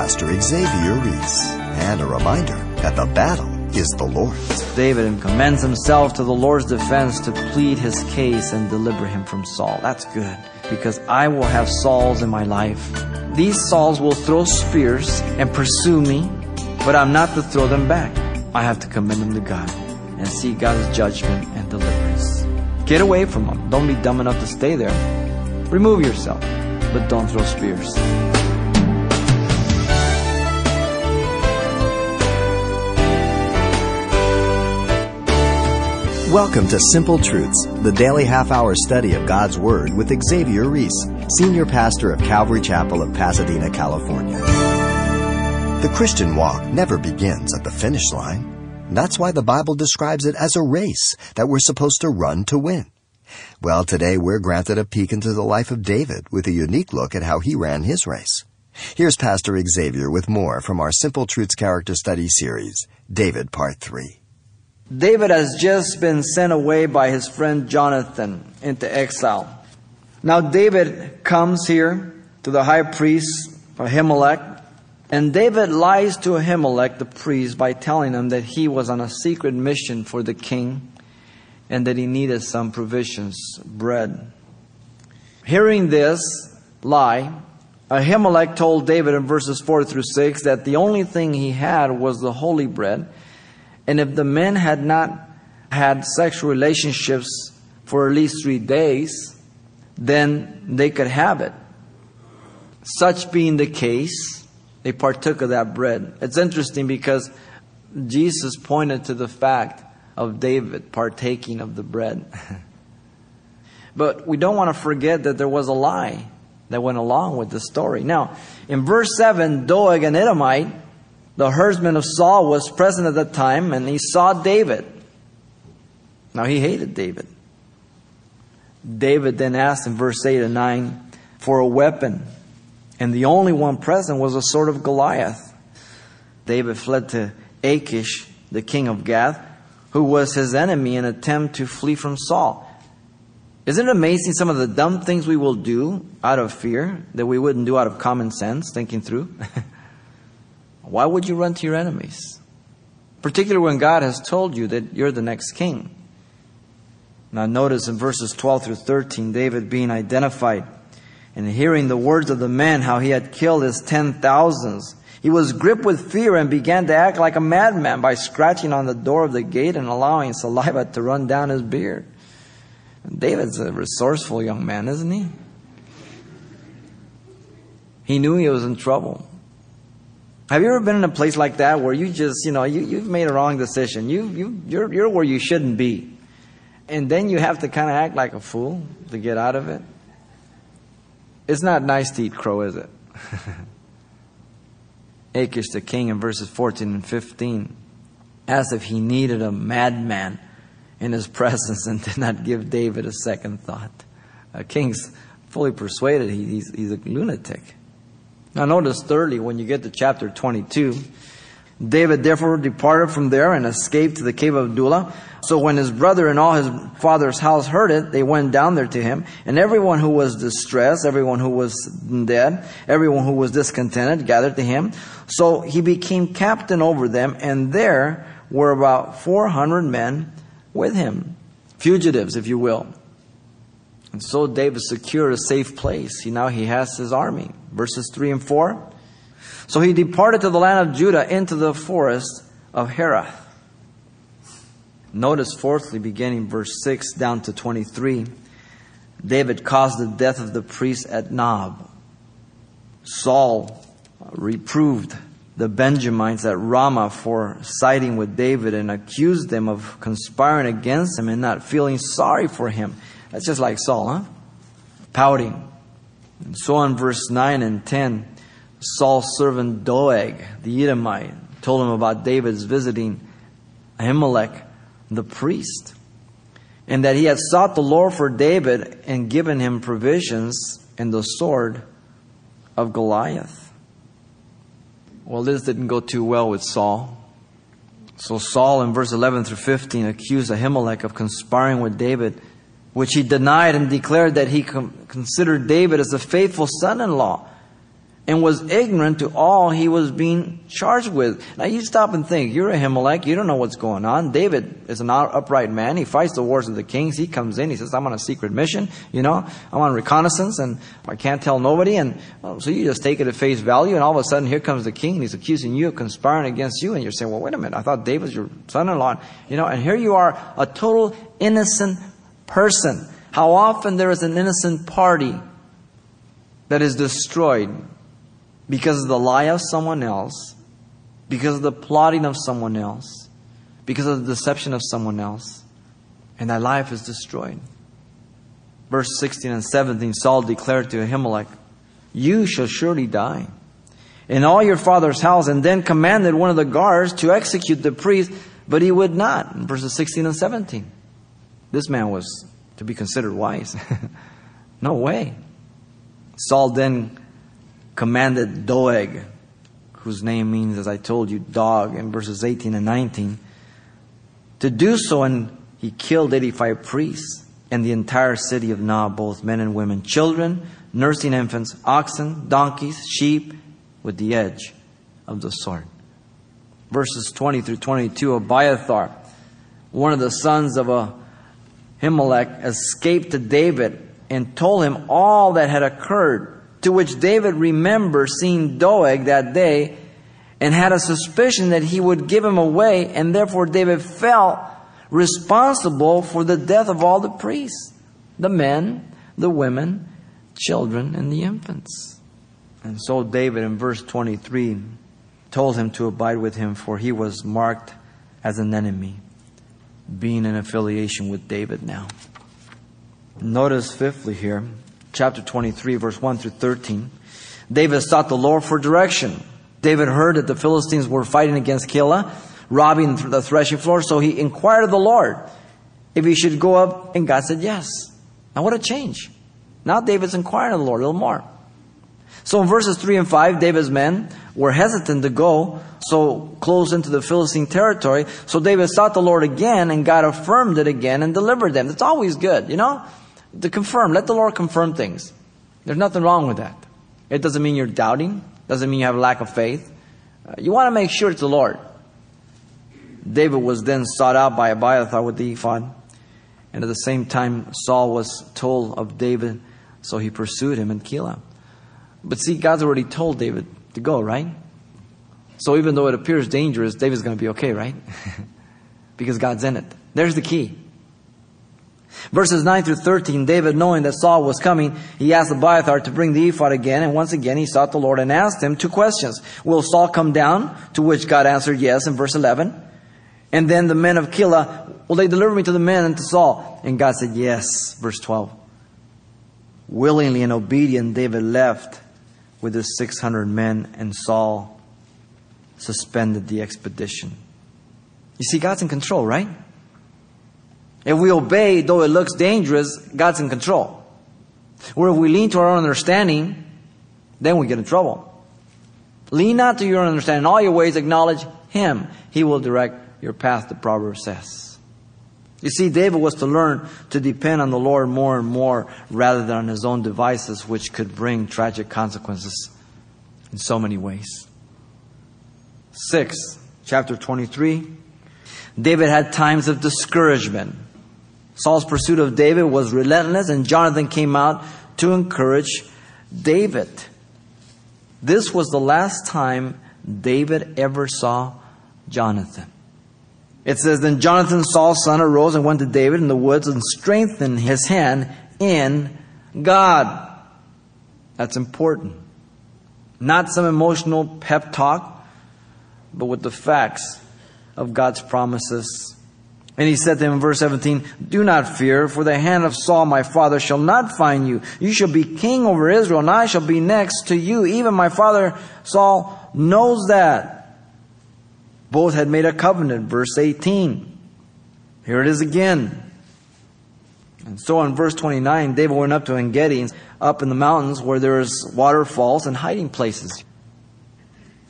Pastor Xavier Reese. And a reminder that the battle is the Lord's. David commends himself to the Lord's defense to plead his case and deliver him from Saul. That's good because I will have Sauls in my life. These Sauls will throw spears and pursue me, but I'm not to throw them back. I have to commend them to God and see God's judgment and deliverance. Get away from them. Don't be dumb enough to stay there. Remove yourself, but don't throw spears. Welcome to Simple Truths, the daily half hour study of God's Word with Xavier Reese, Senior Pastor of Calvary Chapel of Pasadena, California. The Christian walk never begins at the finish line. That's why the Bible describes it as a race that we're supposed to run to win. Well, today we're granted a peek into the life of David with a unique look at how he ran his race. Here's Pastor Xavier with more from our Simple Truths character study series, David Part 3. David has just been sent away by his friend Jonathan into exile. Now David comes here to the high priest Ahimelech, and David lies to Ahimelech the priest by telling him that he was on a secret mission for the king and that he needed some provisions, bread. Hearing this lie, Ahimelech told David in verses 4 through 6 that the only thing he had was the holy bread and if the men had not had sexual relationships for at least three days, then they could have it. Such being the case, they partook of that bread. It's interesting because Jesus pointed to the fact of David partaking of the bread. but we don't want to forget that there was a lie that went along with the story. Now, in verse 7, Doeg an Edomite the herdsman of Saul was present at that time and he saw David. Now he hated David. David then asked in verse 8 and 9 for a weapon, and the only one present was a sword of Goliath. David fled to Achish, the king of Gath, who was his enemy, in attempt to flee from Saul. Isn't it amazing some of the dumb things we will do out of fear that we wouldn't do out of common sense, thinking through? Why would you run to your enemies? Particularly when God has told you that you're the next king. Now, notice in verses 12 through 13, David being identified and hearing the words of the men, how he had killed his ten thousands. He was gripped with fear and began to act like a madman by scratching on the door of the gate and allowing saliva to run down his beard. David's a resourceful young man, isn't he? He knew he was in trouble. Have you ever been in a place like that where you just, you know, you, you've made a wrong decision? You, you, you're, you're where you shouldn't be. And then you have to kind of act like a fool to get out of it? It's not nice to eat crow, is it? Achish the king in verses 14 and 15 as if he needed a madman in his presence and did not give David a second thought. A king's fully persuaded he's, he's a lunatic. Now, notice thirdly, when you get to chapter 22, David therefore departed from there and escaped to the cave of Adullam. So when his brother and all his father's house heard it, they went down there to him. And everyone who was distressed, everyone who was dead, everyone who was discontented gathered to him. So he became captain over them, and there were about 400 men with him. Fugitives, if you will. And so David secured a safe place. He, now he has his army. Verses 3 and 4. So he departed to the land of Judah into the forest of Hereth. Notice, fourthly, beginning verse 6 down to 23, David caused the death of the priest at Nob. Saul reproved the Benjamites at Ramah for siding with David and accused them of conspiring against him and not feeling sorry for him. That's just like Saul, huh? Pouting. And so in verse 9 and 10, Saul's servant Doeg, the Edomite, told him about David's visiting Ahimelech, the priest, and that he had sought the Lord for David and given him provisions and the sword of Goliath. Well, this didn't go too well with Saul. So Saul, in verse 11 through 15, accused Ahimelech of conspiring with David which he denied and declared that he considered David as a faithful son in law. and was ignorant to all he was being charged with. Now you stop and think, you're Ahimelech, you don't know what's going on. David is an upright man, he fights the wars of the kings, he comes in, he says, I'm on a secret mission, you know, I'm on reconnaissance and I can't tell nobody, and well, so you just take it at face value, and all of a sudden here comes the king, and he's accusing you of conspiring against you, and you're saying, well wait a minute, I thought David's your son-in-law, you know, and here you are, a total innocent person. How often there is an innocent party that is destroyed because of the lie of someone else, because of the plotting of someone else, because of the deception of someone else, and that life is destroyed. Verse 16 and 17 Saul declared to Ahimelech, You shall surely die in all your father's house, and then commanded one of the guards to execute the priest, but he would not. Verses 16 and 17. This man was to be considered wise. no way. Saul then commanded Doeg, whose name means, as I told you, dog, in verses 18 and 19, to do so, and he killed 85 priests and the entire city of Nob, both men and women, children, nursing infants, oxen, donkeys, sheep, with the edge of the sword. Verses 20 through 22, Abiathar, one of the sons of Ahimelech, escaped to David and told him all that had occurred to which David remembered seeing Doeg that day and had a suspicion that he would give him away, and therefore David felt responsible for the death of all the priests the men, the women, children, and the infants. And so David, in verse 23, told him to abide with him, for he was marked as an enemy, being in affiliation with David now. Notice, fifthly, here, chapter 23, verse 1 through 13. David sought the Lord for direction. David heard that the Philistines were fighting against Keilah, robbing the threshing floor, so he inquired of the Lord if he should go up, and God said yes. Now, what a change. Now David's inquiring of the Lord a little more. So in verses 3 and 5, David's men were hesitant to go so close into the Philistine territory. So David sought the Lord again, and God affirmed it again and delivered them. That's always good, you know? to confirm. Let the Lord confirm things. There's nothing wrong with that. It doesn't mean you're doubting. Doesn't mean you have a lack of faith. Uh, you want to make sure it's the Lord. David was then sought out by Abiathar with the ephod. And at the same time, Saul was told of David, so he pursued him in Keilah. But see, God's already told David to go, right? So even though it appears dangerous, David's going to be okay, right? because God's in it. There's the key. Verses 9 through 13, David, knowing that Saul was coming, he asked Abiathar to bring the ephod again, and once again he sought the Lord and asked him two questions. Will Saul come down? To which God answered yes in verse 11. And then the men of Keilah, will they deliver me to the men and to Saul? And God said yes, verse 12. Willingly and obedient, David left with his 600 men, and Saul suspended the expedition. You see, God's in control, right? If we obey, though it looks dangerous, God's in control. Or if we lean to our own understanding, then we get in trouble. Lean not to your own understanding. In all your ways acknowledge Him. He will direct your path, the Proverbs says. You see, David was to learn to depend on the Lord more and more rather than on his own devices, which could bring tragic consequences in so many ways. Six, chapter 23. David had times of discouragement. Saul's pursuit of David was relentless, and Jonathan came out to encourage David. This was the last time David ever saw Jonathan. It says, Then Jonathan, Saul's son, arose and went to David in the woods and strengthened his hand in God. That's important. Not some emotional pep talk, but with the facts of God's promises and he said to him in verse 17, Do not fear, for the hand of Saul my father shall not find you. You shall be king over Israel, and I shall be next to you. Even my father Saul knows that. Both had made a covenant, verse 18. Here it is again. And so in verse 29, David went up to Engedi, up in the mountains where there is waterfalls and hiding places.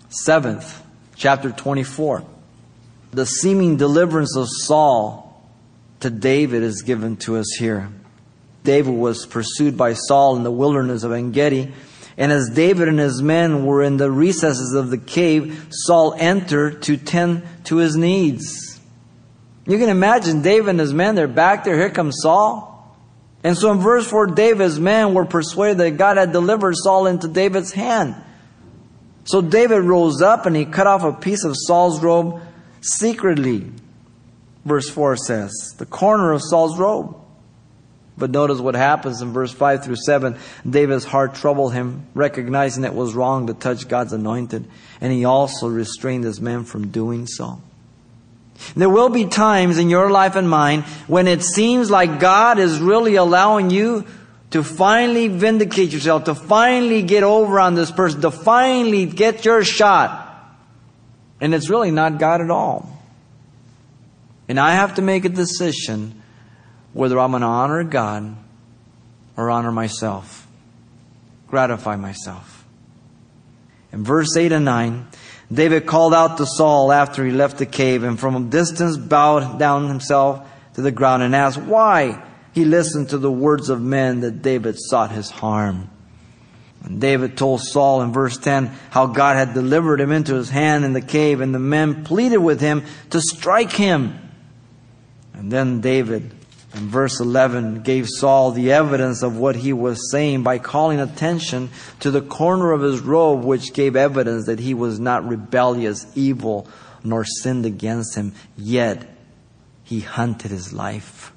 Seventh, chapter 24 the seeming deliverance of Saul to David is given to us here. David was pursued by Saul in the wilderness of Engedi, And as David and his men were in the recesses of the cave, Saul entered to tend to his needs. You can imagine David and his men, they're back there, here comes Saul. And so in verse 4, David's men were persuaded that God had delivered Saul into David's hand. So David rose up and he cut off a piece of Saul's robe secretly. Verse 4 says, the corner of Saul's robe. But notice what happens in verse 5 through 7. David's heart troubled him, recognizing it was wrong to touch God's anointed, and he also restrained his men from doing so. There will be times in your life and mine when it seems like God is really allowing you to finally vindicate yourself, to finally get over on this person, to finally get your shot. And it's really not God at all. And I have to make a decision whether I'm going to honor God or honor myself, gratify myself. In verse 8 and 9, David called out to Saul after he left the cave and from a distance bowed down himself to the ground and asked why he listened to the words of men that David sought his harm. And David told Saul in verse 10 how God had delivered him into his hand in the cave and the men pleaded with him to strike him. And then David and verse 11 gave Saul the evidence of what he was saying by calling attention to the corner of his robe, which gave evidence that he was not rebellious, evil, nor sinned against him. Yet he hunted his life.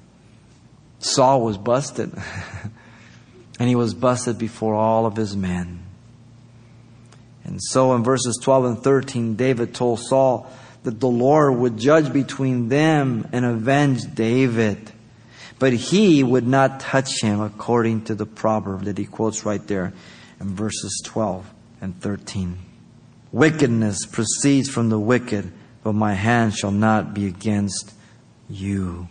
Saul was busted. and he was busted before all of his men. And so in verses 12 and 13, David told Saul that the Lord would judge between them and avenge David. But he would not touch him according to the proverb that he quotes right there in verses 12 and 13. Wickedness proceeds from the wicked, but my hand shall not be against you.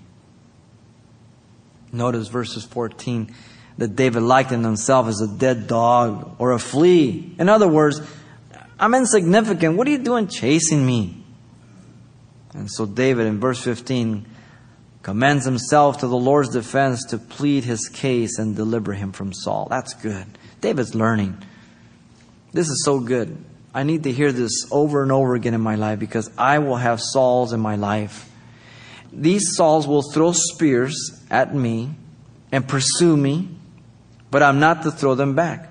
Notice verses 14 that David likened himself as a dead dog or a flea. In other words, I'm insignificant. What are you doing chasing me? And so David in verse 15 commends himself to the Lord's defense to plead his case and deliver him from Saul. That's good. David's learning. This is so good. I need to hear this over and over again in my life because I will have Sauls in my life. These Sauls will throw spears at me and pursue me, but I'm not to throw them back.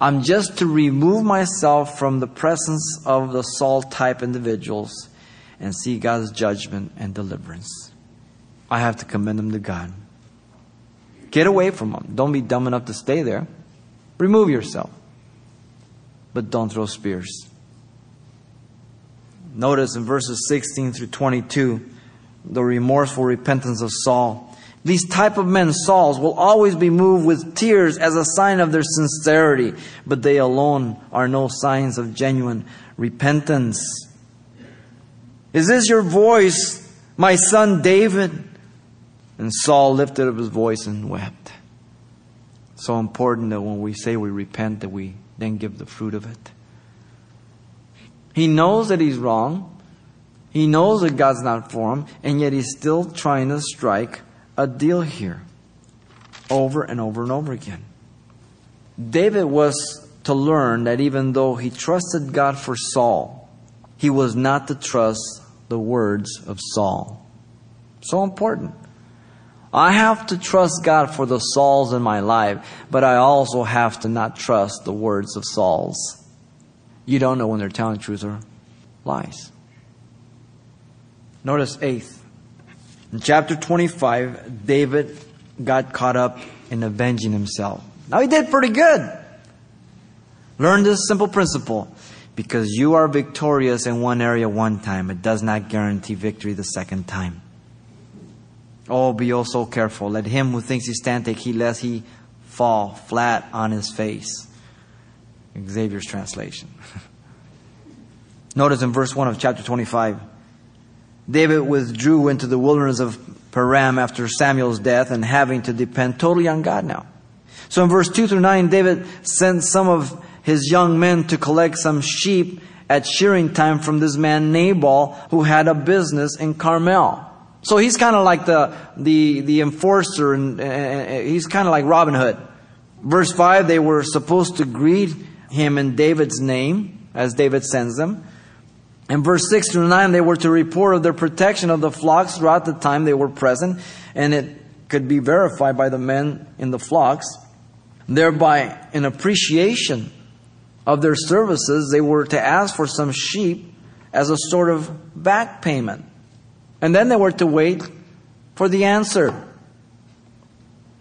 I'm just to remove myself from the presence of the Saul type individuals and see God's judgment and deliverance. I have to commend them to God. Get away from them. Don't be dumb enough to stay there. Remove yourself. But don't throw spears. Notice in verses 16 through 22 the remorseful repentance of Saul. These type of men, Sauls, will always be moved with tears as a sign of their sincerity, but they alone are no signs of genuine repentance. Is this your voice, my son David? And Saul lifted up his voice and wept. So important that when we say we repent, that we then give the fruit of it. He knows that he's wrong. He knows that God's not for him, and yet he's still trying to strike a deal here. Over and over and over again. David was to learn that even though he trusted God for Saul, he was not to trust the words of Saul. So important. I have to trust God for the Sauls in my life, but I also have to not trust the words of Sauls. You don't know when they're telling truth or lies. Notice eighth. In chapter 25, David got caught up in avenging himself. Now he did pretty good. Learn this simple principle. Because you are victorious in one area one time, it does not guarantee victory the second time. Oh, be oh so careful. Let him who thinks he stand take heed lest he fall flat on his face. Xavier's translation. Notice in verse 1 of chapter 25, David withdrew into the wilderness of Paran after Samuel's death and having to depend totally on God now. So in verse 2 through 9, David sent some of his young men to collect some sheep at shearing time from this man Nabal who had a business in Carmel. So he's kind of like the, the, the enforcer and uh, he's kind of like Robin Hood. Verse 5, they were supposed to greet him in David's name, as David sends them. In verse 6 through 9, they were to report of their protection of the flocks throughout the time they were present, and it could be verified by the men in the flocks. Thereby, in appreciation of their services, they were to ask for some sheep as a sort of back payment. And then they were to wait for the answer.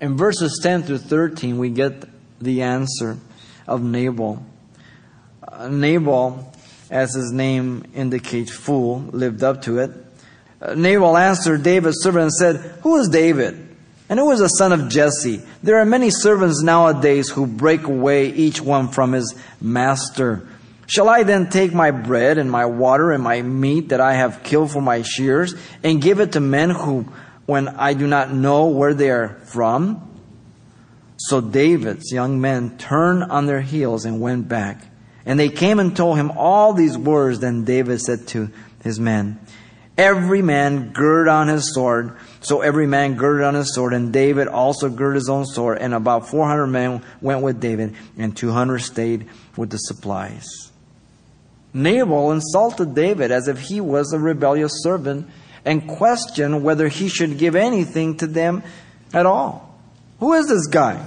In verses 10 through 13, we get the answer of Nabal. Uh, Nabal, as his name indicates, fool, lived up to it. Uh, Nabal answered David's servant and said, Who is David? And who is the son of Jesse? There are many servants nowadays who break away each one from his master. Shall I then take my bread and my water and my meat that I have killed for my shears and give it to men who, when I do not know where they are from? So David's young men turned on their heels and went back. And they came and told him all these words. Then David said to his men, Every man gird on his sword. So every man girded on his sword, and David also girded his own sword. And about 400 men went with David, and 200 stayed with the supplies. Nabal insulted David as if he was a rebellious servant and questioned whether he should give anything to them at all. Who is this guy?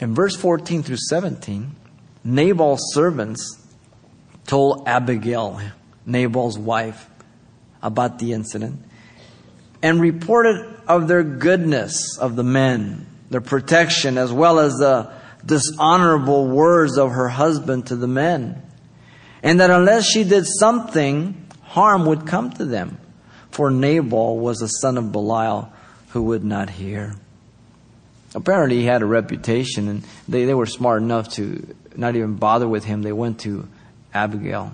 In verse 14 through 17, Nabal's servants told Abigail, Nabal's wife, about the incident and reported of their goodness of the men, their protection, as well as the dishonorable words of her husband to the men. And that unless she did something, harm would come to them. For Nabal was a son of Belial who would not hear. Apparently, he had a reputation, and they, they were smart enough to not even bother with him. They went to Abigail.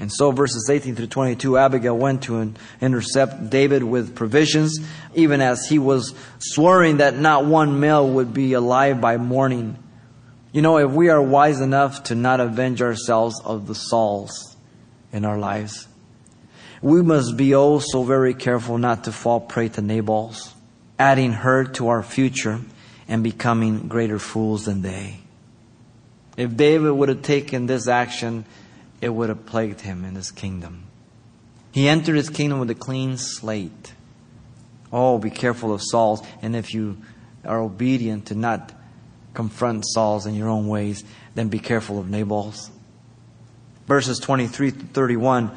And so, verses 18 through 22, Abigail went to intercept David with provisions, even as he was swearing that not one male would be alive by morning. You know, if we are wise enough to not avenge ourselves of the Sauls in our lives, we must be also very careful not to fall prey to Nabals, adding hurt to our future and becoming greater fools than they. If David would have taken this action, it would have plagued him in his kingdom. He entered his kingdom with a clean slate. Oh, be careful of Saul's. And if you are obedient to not confront Saul's in your own ways, then be careful of Nabal's. Verses 23 to 31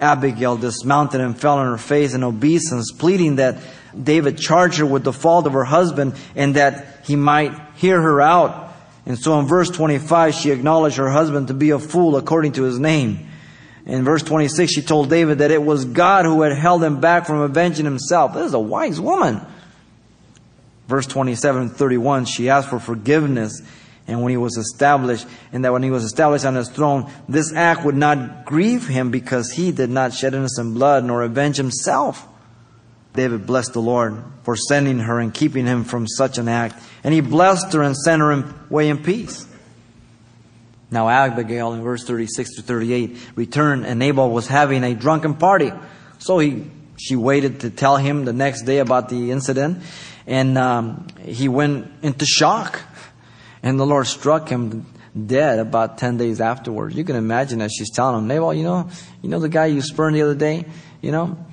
Abigail dismounted and fell on her face in obeisance, pleading that David charge her with the fault of her husband and that he might hear her out. And so in verse 25, she acknowledged her husband to be a fool according to his name. In verse 26, she told David that it was God who had held him back from avenging himself. This is a wise woman. Verse 27 and 31, she asked for forgiveness. And when he was established, and that when he was established on his throne, this act would not grieve him because he did not shed innocent blood nor avenge himself. David blessed the Lord for sending her and keeping him from such an act. And he blessed her and sent her away in peace. Now Abigail in verse 36 to 38 returned and Nabal was having a drunken party. So he, she waited to tell him the next day about the incident and um, he went into shock. And the Lord struck him dead about 10 days afterwards. You can imagine as she's telling him, Nabal, you know, you know the guy you spurned the other day? You know,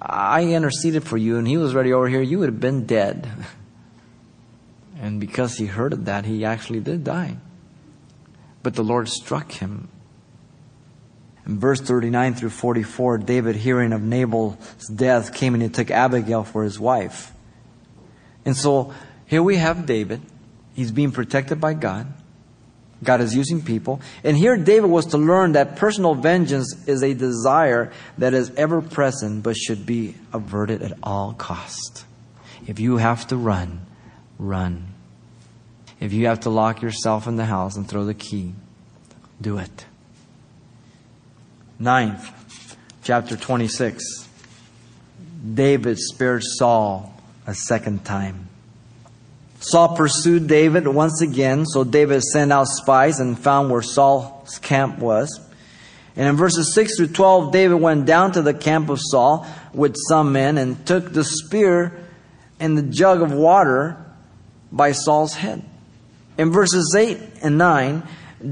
I interceded for you and he was ready over here, you would have been dead. And because he heard of that, he actually did die. But the Lord struck him. In verse 39 through 44, David, hearing of Nabal's death, came and he took Abigail for his wife. And so here we have David. He's being protected by God. God is using people. And here David was to learn that personal vengeance is a desire that is ever present but should be averted at all cost. If you have to run, run. If you have to lock yourself in the house and throw the key, do it. Ninth, chapter 26. David spared Saul a second time. Saul pursued David once again, so David sent out spies and found where Saul's camp was. And in verses 6 through 12, David went down to the camp of Saul with some men and took the spear and the jug of water by Saul's head. In verses 8 and 9,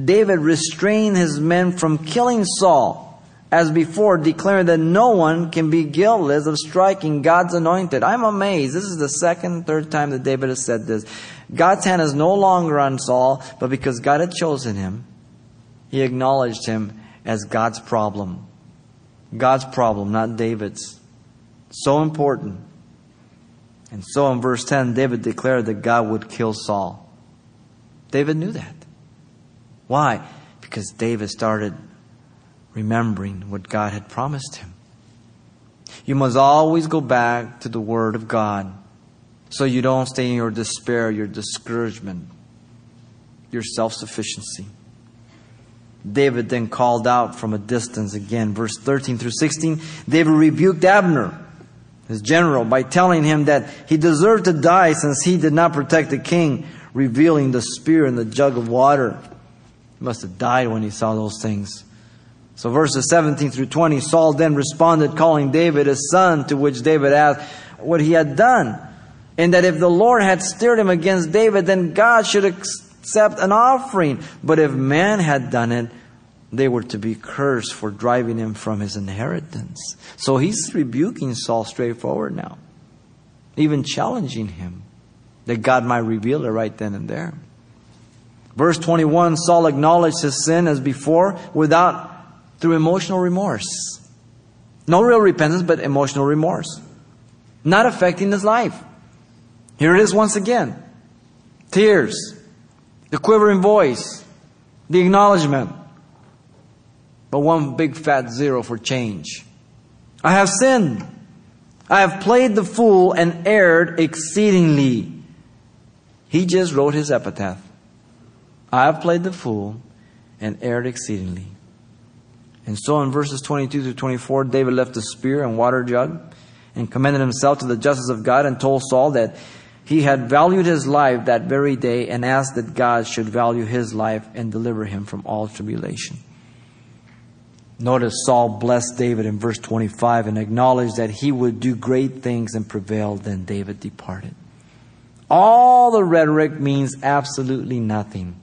David restrained his men from killing Saul, as before, declaring that no one can be guiltless of striking God's anointed. I'm amazed. This is the second, third time that David has said this. God's hand is no longer on Saul, but because God had chosen him, he acknowledged him as God's problem. God's problem, not David's. So important. And so in verse 10, David declared that God would kill Saul. David knew that. Why? Because David started remembering what God had promised him. You must always go back to the Word of God so you don't stay in your despair, your discouragement, your self sufficiency. David then called out from a distance again. Verse 13 through 16, David rebuked Abner, his general, by telling him that he deserved to die since he did not protect the king, revealing the spear and the jug of water. He must have died when he saw those things. So verses 17 through 20, Saul then responded, calling David his son, to which David asked what he had done. And that if the Lord had steered him against David, then God should accept an offering. But if man had done it, they were to be cursed for driving him from his inheritance. So he's rebuking Saul straightforward now, even challenging him that God might reveal it right then and there. Verse 21 Saul acknowledged his sin as before without, through emotional remorse. No real repentance, but emotional remorse. Not affecting his life. Here it is once again tears, the quivering voice, the acknowledgement, but one big fat zero for change. I have sinned. I have played the fool and erred exceedingly. He just wrote his epitaph. I have played the fool and erred exceedingly. And so in verses 22 to 24, David left the spear and water jug and commended himself to the justice of God and told Saul that he had valued his life that very day and asked that God should value his life and deliver him from all tribulation. Notice Saul blessed David in verse 25 and acknowledged that he would do great things and prevail. Then David departed. All the rhetoric means absolutely nothing.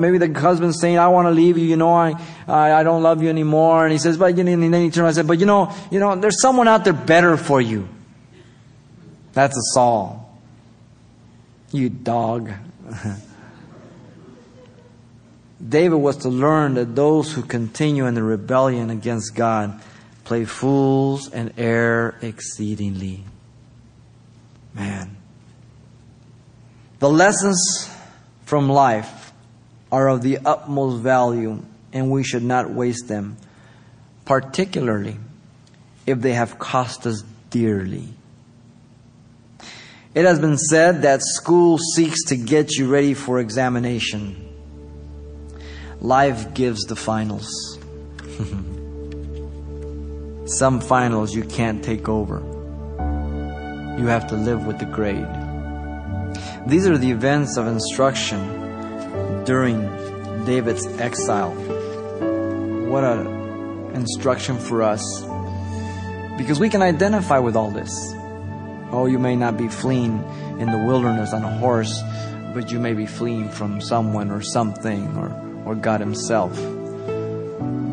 Maybe the husband's saying, I want to leave you, you know, I, I, I don't love you anymore. And he says, but, and then he turns and but you know, you know, there's someone out there better for you. That's a Saul. You dog. David was to learn that those who continue in the rebellion against God play fools and err exceedingly. Man. The lessons from life are of the utmost value, and we should not waste them, particularly if they have cost us dearly. It has been said that school seeks to get you ready for examination. Life gives the finals. Some finals you can't take over. You have to live with the grade. These are the events of instruction during David's exile. What an instruction for us. Because we can identify with all this. Oh, you may not be fleeing in the wilderness on a horse, but you may be fleeing from someone or something or or God Himself.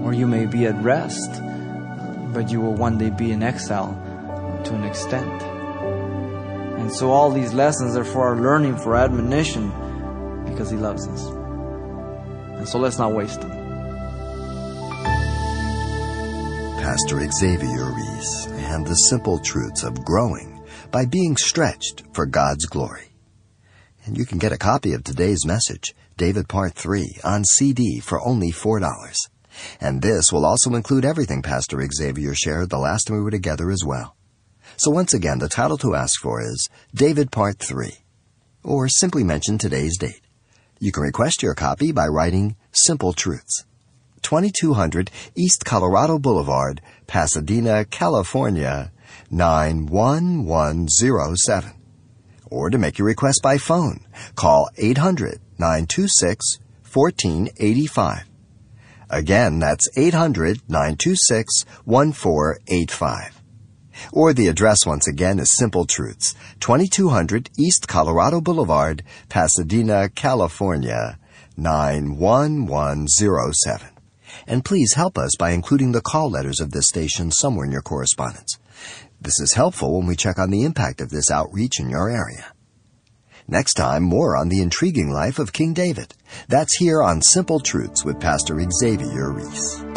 Or you may be at rest, but you will one day be in exile to an extent. And so all these lessons are for our learning, for admonition, because He loves us. So let's not waste them. Pastor Xavier Reese and the simple truths of growing by being stretched for God's glory. And you can get a copy of today's message David Part 3 on CD for only $4. And this will also include everything Pastor Xavier shared the last time we were together as well. So once again, the title to ask for is David Part 3, or simply mention today's date. You can request your copy by writing Simple Truths, 2200 East Colorado Boulevard, Pasadena, California, 91107. Or to make your request by phone, call 800 926 1485. Again, that's 800 926 1485. Or the address once again is Simple Truths, 2200 East Colorado Boulevard, Pasadena, California, 91107. And please help us by including the call letters of this station somewhere in your correspondence. This is helpful when we check on the impact of this outreach in your area. Next time, more on the intriguing life of King David. That's here on Simple Truths with Pastor Xavier Reese.